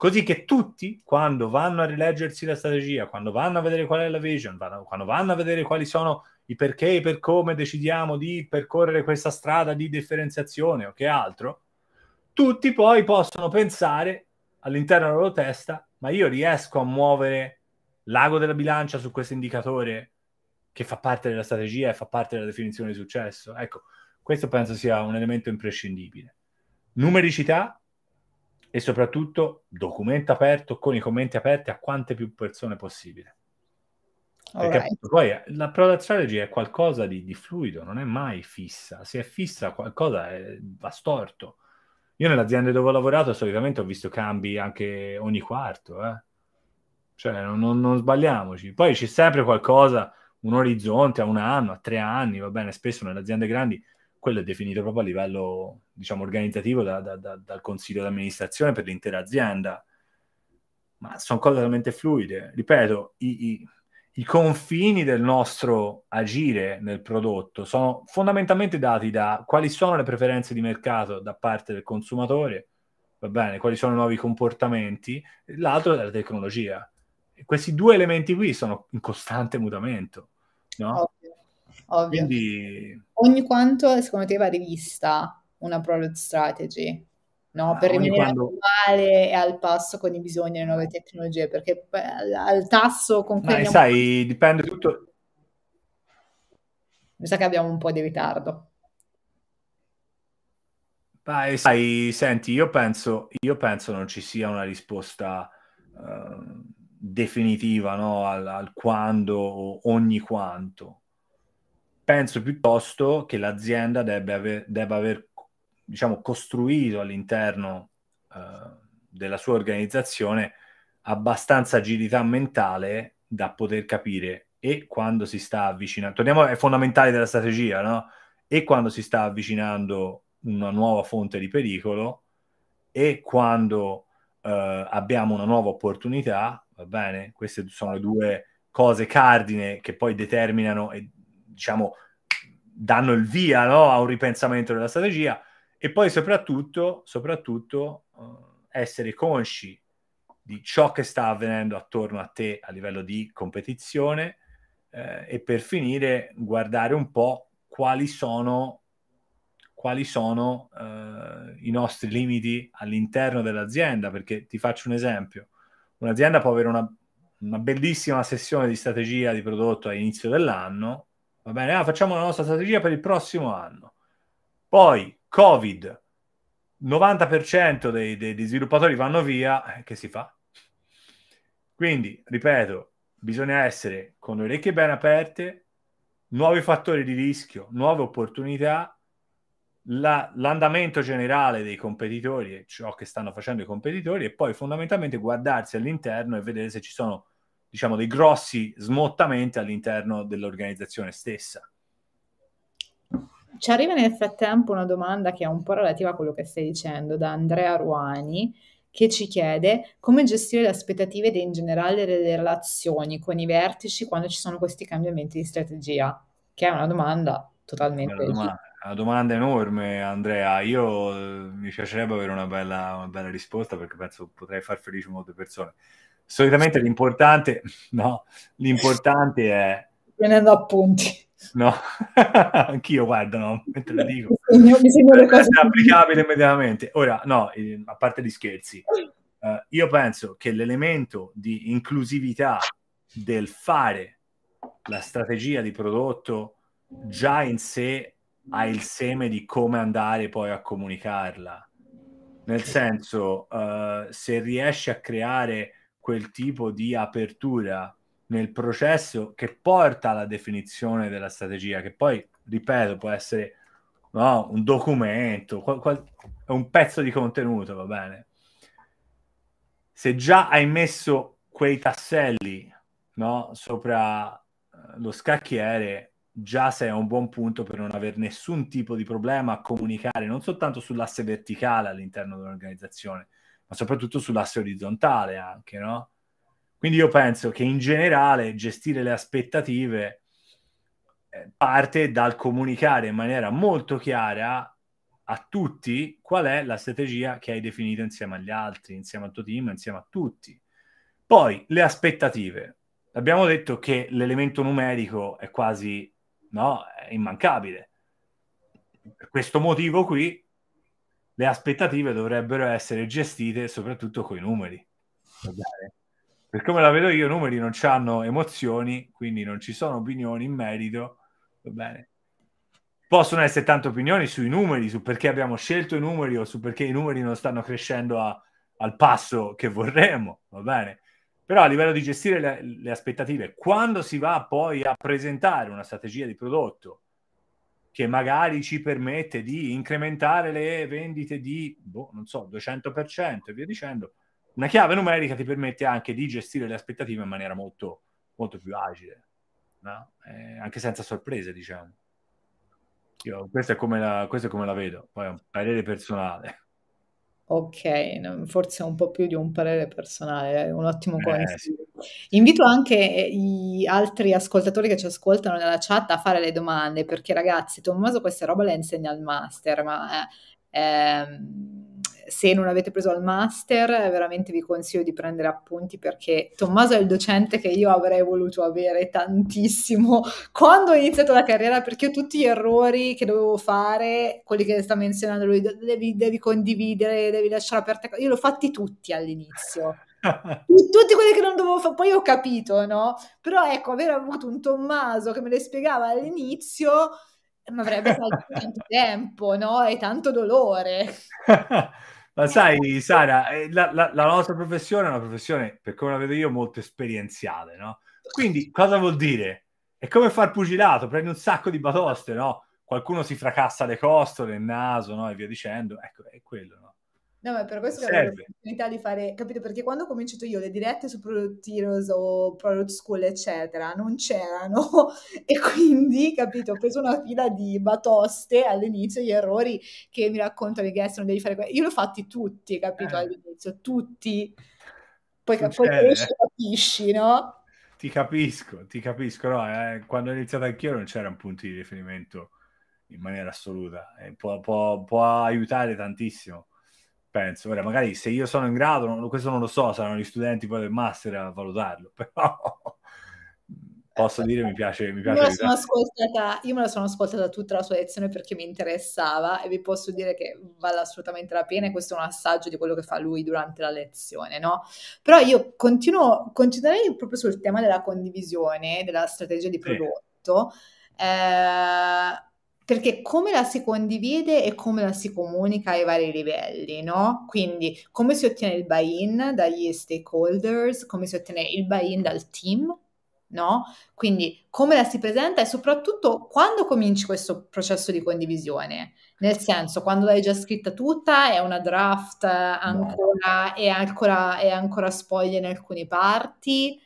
così che tutti, quando vanno a rileggersi la strategia, quando vanno a vedere qual è la vision, vanno, quando vanno a vedere quali sono i perché e per come decidiamo di percorrere questa strada di differenziazione o che altro, tutti poi possono pensare all'interno della loro testa, ma io riesco a muovere l'ago della bilancia su questo indicatore che fa parte della strategia e fa parte della definizione di successo. Ecco, questo penso sia un elemento imprescindibile. Numericità e soprattutto documento aperto con i commenti aperti a quante più persone possibile. Perché right. poi la product strategy è qualcosa di, di, fluido, non è mai fissa. Se è fissa qualcosa è, va storto. Io nelle aziende dove ho lavorato solitamente ho visto cambi anche ogni quarto, eh. cioè non, non, non, sbagliamoci. Poi c'è sempre qualcosa, un orizzonte a un anno, a tre anni, va bene, spesso nelle aziende grandi quello è definito proprio a livello diciamo, organizzativo da, da, da, dal consiglio d'amministrazione per l'intera azienda. Ma sono cose talmente fluide. Ripeto, i, i, i confini del nostro agire nel prodotto sono fondamentalmente dati da quali sono le preferenze di mercato da parte del consumatore, va bene, quali sono i nuovi comportamenti, l'altro è la tecnologia. E questi due elementi qui sono in costante mutamento. No? Ovvio. Quindi... Ogni quanto, secondo te, va rivista una product strategy? No, per rimanere quando... attuale e al passo con i bisogni delle nuove tecnologie, perché al tasso con cui... Ma sai, dipende tutto... Mi sa che abbiamo un po' di ritardo. Beh, sai, senti, io penso, io penso non ci sia una risposta uh, definitiva no? al, al, quando o ogni quanto. Penso piuttosto che l'azienda debba aver, debba aver diciamo, costruito all'interno uh, della sua organizzazione abbastanza agilità mentale da poter capire e quando si sta avvicinando, torniamo ai fondamentali della strategia, no? E quando si sta avvicinando una nuova fonte di pericolo e quando uh, abbiamo una nuova opportunità, va bene? Queste sono le due cose cardine che poi determinano e diciamo danno il via no? a un ripensamento della strategia e poi soprattutto, soprattutto uh, essere consci di ciò che sta avvenendo attorno a te a livello di competizione eh, e per finire guardare un po' quali sono, quali sono eh, i nostri limiti all'interno dell'azienda, perché ti faccio un esempio, un'azienda può avere una, una bellissima sessione di strategia di prodotto all'inizio dell'anno, va bene, ah, facciamo la nostra strategia per il prossimo anno, poi Covid, 90% dei, dei, dei sviluppatori vanno via, eh, che si fa? Quindi, ripeto, bisogna essere con le orecchie ben aperte, nuovi fattori di rischio, nuove opportunità, la, l'andamento generale dei competitori e ciò che stanno facendo i competitori e poi fondamentalmente guardarsi all'interno e vedere se ci sono diciamo dei grossi smottamenti all'interno dell'organizzazione stessa. Ci arriva nel frattempo una domanda che è un po' relativa a quello che stai dicendo da Andrea Ruani che ci chiede come gestire le aspettative e in generale le relazioni con i vertici quando ci sono questi cambiamenti di strategia, che è una domanda totalmente... Una domanda, una domanda enorme, Andrea. Io eh, mi piacerebbe avere una bella, una bella risposta perché penso potrei far felice molte persone. Solitamente l'importante, no, l'importante è... Prendendo appunti. No, anch'io guarda, no, mentre lo dico. Mi sembra le cose applicabile immediatamente. Ora, no, eh, a parte gli scherzi, eh, io penso che l'elemento di inclusività del fare la strategia di prodotto già in sé ha il seme di come andare poi a comunicarla. Nel senso, uh, se riesci a creare quel tipo di apertura nel processo che porta alla definizione della strategia, che poi, ripeto, può essere no, un documento, qual, qual, un pezzo di contenuto, va bene. Se già hai messo quei tasselli no, sopra eh, lo scacchiere, già sei a un buon punto per non avere nessun tipo di problema a comunicare non soltanto sull'asse verticale all'interno dell'organizzazione, soprattutto sull'asse orizzontale anche, no? Quindi io penso che in generale gestire le aspettative eh, parte dal comunicare in maniera molto chiara a tutti qual è la strategia che hai definito insieme agli altri, insieme al tuo team, insieme a tutti. Poi le aspettative. Abbiamo detto che l'elemento numerico è quasi no, è immancabile. Per questo motivo qui le aspettative dovrebbero essere gestite soprattutto con i numeri. Per come la vedo io, i numeri non hanno emozioni, quindi non ci sono opinioni in merito, va bene. Possono essere tante opinioni sui numeri, su perché abbiamo scelto i numeri o su perché i numeri non stanno crescendo a, al passo che vorremmo, va bene. Però a livello di gestire le, le aspettative, quando si va poi a presentare una strategia di prodotto che magari ci permette di incrementare le vendite di, boh, non so, 200% e via dicendo, una chiave numerica ti permette anche di gestire le aspettative in maniera molto, molto più agile, no? eh, anche senza sorprese, diciamo. Io, questo, è come la, questo è come la vedo, poi è un parere personale. Ok, forse un po' più di un parere personale, un ottimo eh, consiglio. Sì. Invito anche gli altri ascoltatori che ci ascoltano nella chat a fare le domande, perché ragazzi, Tommaso queste robe le insegna al master, ma eh, ehm, se non avete preso il master, veramente vi consiglio di prendere appunti perché Tommaso è il docente che io avrei voluto avere tantissimo quando ho iniziato la carriera, perché io tutti gli errori che dovevo fare, quelli che sta menzionando lui, devi, devi condividere, devi lasciare aperte, io l'ho fatti tutti all'inizio. Tutti quelli che non dovevo fare, poi ho capito, no? Però ecco, aver avuto un Tommaso che me le spiegava all'inizio mi avrebbe fatto tanto tempo, no? E tanto dolore. Ma sai, Sara, eh, la, la, la, nostra professione è una professione, per come la vedo io, molto esperienziale, no? Quindi cosa vuol dire? È come far pugilato, prendi un sacco di batoste, no? Qualcuno si fracassa le costole, il naso, no? E via dicendo. Ecco, è quello, no? No, ma per questo che avevo l'opportunità di fare, capito? Perché quando ho cominciato io le dirette su Product Heroes o Product School, eccetera, non c'erano e quindi, capito, ho preso una fila di batoste all'inizio, gli errori che mi raccontano i guest, non devi fare quello. Io l'ho fatti tutti, capito, eh. all'inizio, tutti. Poi, poi cresci e capisci, no? Ti capisco, ti capisco, no? Eh, quando ho iniziato anch'io non c'era un punto di riferimento in maniera assoluta, eh, può, può, può aiutare tantissimo penso. Ora, magari se io sono in grado, non, questo non lo so, saranno gli studenti poi del master a valutarlo, però posso dire mi piace, mi piace io, me ascoltata, io me la sono ascoltata tutta la sua lezione perché mi interessava e vi posso dire che vale assolutamente la pena e questo è un assaggio di quello che fa lui durante la lezione, no? Però io continuo, continuerei proprio sul tema della condivisione, della strategia di prodotto. Sì. Eh, perché come la si condivide e come la si comunica ai vari livelli, no? Quindi come si ottiene il buy-in dagli stakeholders, come si ottiene il buy-in dal team, no? Quindi come la si presenta e soprattutto quando cominci questo processo di condivisione, nel senso quando l'hai già scritta tutta, è una draft ancora, no. è ancora, è ancora spoiler in alcune parti,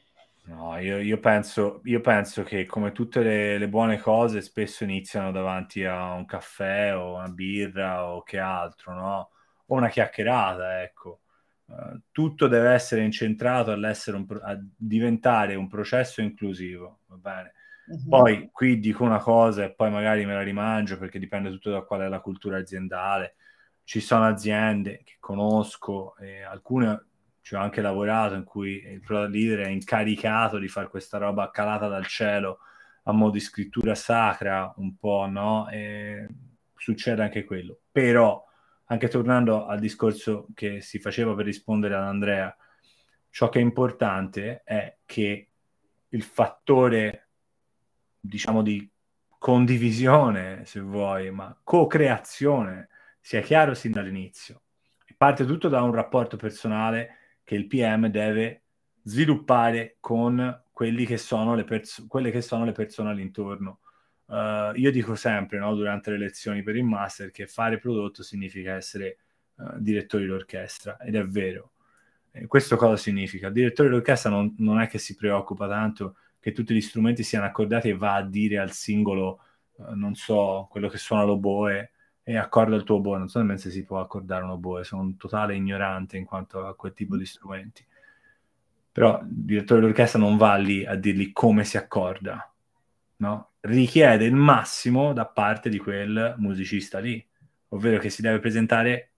No, io, io, penso, io penso che come tutte le, le, buone cose spesso iniziano davanti a un caffè o una birra o che altro, no? O una chiacchierata, ecco. Uh, tutto deve essere incentrato all'essere un, a diventare un processo inclusivo, va bene? Uh-huh. Poi qui dico una cosa e poi magari me la rimangio perché dipende tutto da qual è la cultura aziendale. Ci sono aziende che conosco, e alcune ci ho anche lavorato in cui il product leader è incaricato di fare questa roba calata dal cielo a mo' di scrittura sacra, un po', no? E succede anche quello. Però, anche tornando al discorso che si faceva per rispondere ad Andrea, ciò che è importante è che il fattore, diciamo, di condivisione, se vuoi, ma co-creazione sia chiaro sin dall'inizio. Parte tutto da un rapporto personale che il PM deve sviluppare con quelli che sono le perso- quelle che sono le persone all'intorno. Uh, io dico sempre no, durante le lezioni per il master che fare prodotto significa essere uh, direttori d'orchestra ed è vero. E questo cosa significa? Il direttore d'orchestra non, non, è che si preoccupa tanto che tutti gli strumenti siano accordati e va a dire al singolo, uh, non so, quello che suona l'oboe, e accorda il tuo oboe. Non so nemmeno se si può accordare un oboe, sono un totale ignorante in quanto a quel tipo di strumenti. Però il direttore d'orchestra non va lì a dirgli come si accorda, no? Richiede il massimo da parte di quel musicista lì, ovvero che si deve presentare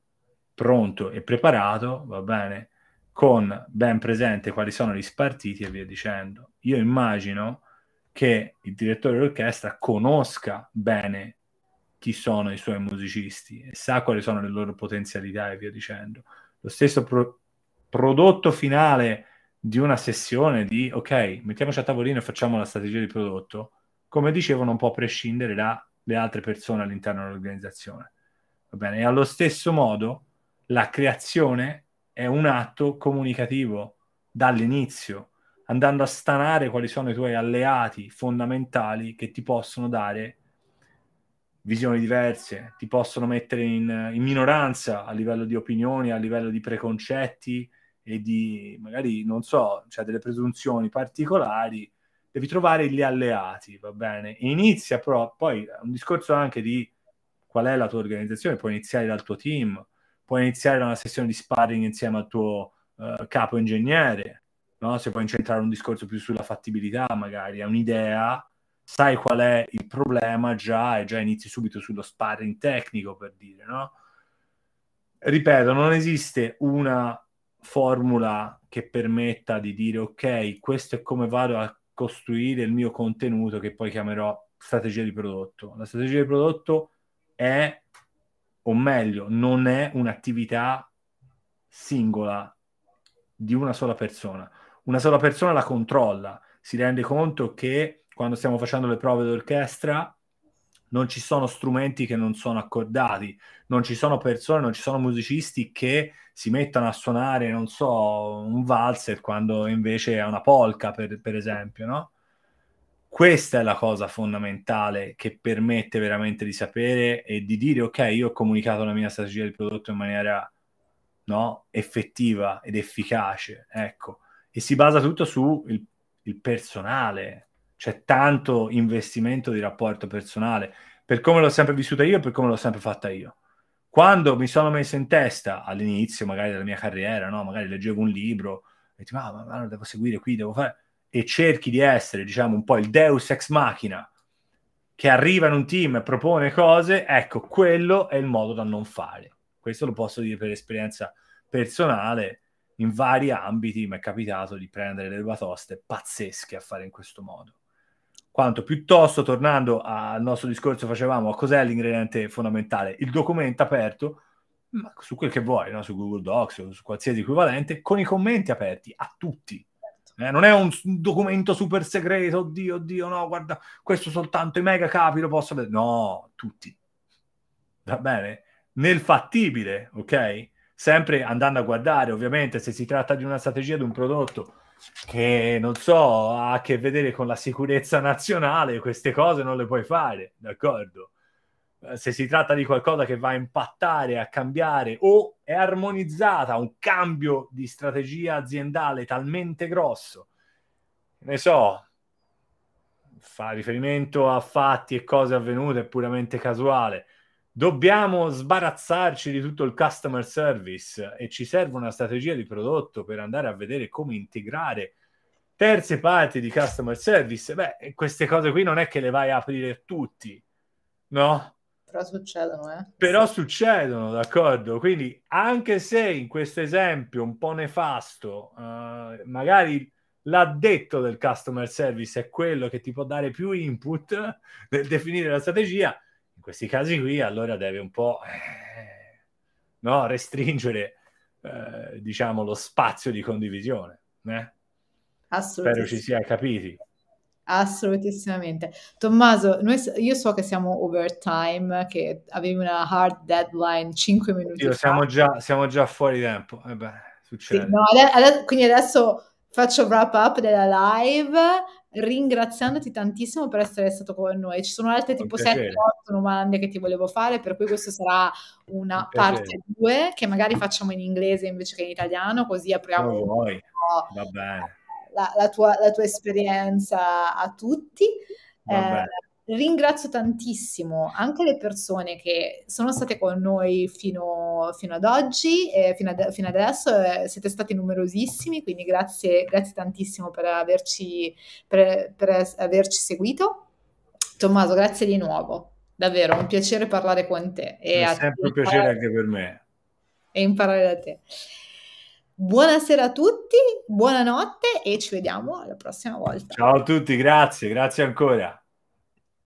pronto e preparato, va bene, con ben presente quali sono gli spartiti e via dicendo. Io immagino che il direttore d'orchestra conosca bene chi sono i suoi musicisti e sa quali sono le loro potenzialità e via dicendo. Lo stesso pro- prodotto finale di una sessione di ok, mettiamoci a tavolino e facciamo la strategia di prodotto, come dicevo, non può prescindere dalle altre persone all'interno dell'organizzazione. Va bene? E allo stesso modo la creazione è un atto comunicativo dall'inizio, andando a stanare quali sono i tuoi alleati fondamentali che ti possono dare visioni diverse, ti possono mettere in, in, minoranza a livello di opinioni, a livello di preconcetti e di magari, non so, cioè delle presunzioni particolari, devi trovare gli alleati, va bene? E inizia però, poi un discorso anche di qual è la tua organizzazione, puoi iniziare dal tuo team, puoi iniziare da una sessione di sparring insieme al tuo uh, capo ingegnere, no? Se puoi incentrare un discorso più sulla fattibilità, magari, è un'idea sai qual è il problema già e già inizi subito sullo sparring tecnico per dire, no? ripeto, non esiste una formula che permetta di dire ok, questo è come vado a costruire il mio contenuto che poi chiamerò strategia di prodotto. La strategia di prodotto è, o meglio, non è un'attività singola di una sola persona. Una sola persona la controlla, si rende conto che quando stiamo facendo le prove d'orchestra non ci sono strumenti che non sono accordati, non ci sono persone, non ci sono musicisti che si mettono a suonare, non so, un valzer quando invece è una polka, per, per esempio, no? Questa è la cosa fondamentale che permette veramente di sapere e di dire, ok, io ho comunicato la mia strategia di prodotto in maniera no, effettiva ed efficace, ecco. E si basa tutto sul personale, c'è tanto investimento di rapporto personale, per come l'ho sempre vissuta io e per come l'ho sempre fatta io. Quando mi sono messo in testa all'inizio magari della mia carriera, no? magari leggevo un libro e ti ah, ma, ma devo seguire qui, devo fare... E cerchi di essere, diciamo, un po' il deus ex machina che arriva in un team e propone cose, ecco, quello è il modo da non fare. Questo lo posso dire per esperienza personale. In vari ambiti mi è capitato di prendere delle batoste pazzesche a fare in questo modo quanto piuttosto, tornando al nostro discorso, facevamo cos'è l'ingrediente fondamentale? Il documento aperto, ma su quel che vuoi, no? su Google Docs o su qualsiasi equivalente, con i commenti aperti a tutti. Eh, non è un, un, documento super segreto, oddio, oddio, no, guarda, questo soltanto i mega capi lo posso vedere. No, tutti. Va bene? Nel fattibile, ok? Sempre andando a guardare, ovviamente, se si tratta di una strategia di un prodotto che non so, ha a che vedere con la sicurezza nazionale, queste cose non le puoi fare, d'accordo? Eh, se si tratta di qualcosa che va a impattare, a cambiare o è armonizzata, un cambio di strategia aziendale talmente grosso, ne so, fa riferimento a fatti e cose avvenute, è puramente casuale. Dobbiamo sbarazzarci di tutto il customer service e ci serve una strategia di prodotto per andare a vedere come integrare terze parti di customer service. Beh, queste cose qui non è che le vai a aprire tutti, no? Però succedono, eh? Però succedono, d'accordo? Quindi anche se in questo esempio un po' nefasto, uh, magari l'addetto del customer service è quello che ti può dare più input nel definire la strategia, in questi casi qui allora deve un po' eh, no, restringere eh, diciamo lo spazio di condivisione. Eh? Spero ci sia capiti. Assolutissimamente. Tommaso, noi, io so che siamo overtime, che avevi una hard deadline 5 minuti Io, siamo, già, siamo già fuori tempo. Eh beh. Sì, no, adesso, quindi adesso faccio wrap up della live ringraziandoti tantissimo per essere stato con noi. Ci sono altre tipo 7-8 domande che ti volevo fare, per cui questo sarà una parte 2 che magari facciamo in inglese invece che in italiano, così apriamo oh, un po' la, la, tua, la, tua, esperienza a tutti. Eh, ringrazio tantissimo anche le persone che sono state con noi fino, fino ad oggi, eh, fino, ad, fino, adesso, eh, siete stati numerosissimi, quindi grazie, grazie tantissimo per averci, per, per averci seguito. Tommaso, grazie di nuovo, davvero un piacere parlare con te. E È sempre un piacere anche per me. E imparare da te. Buonasera a tutti, buonanotte e ci vediamo alla prossima volta. Ciao a tutti, grazie, grazie ancora.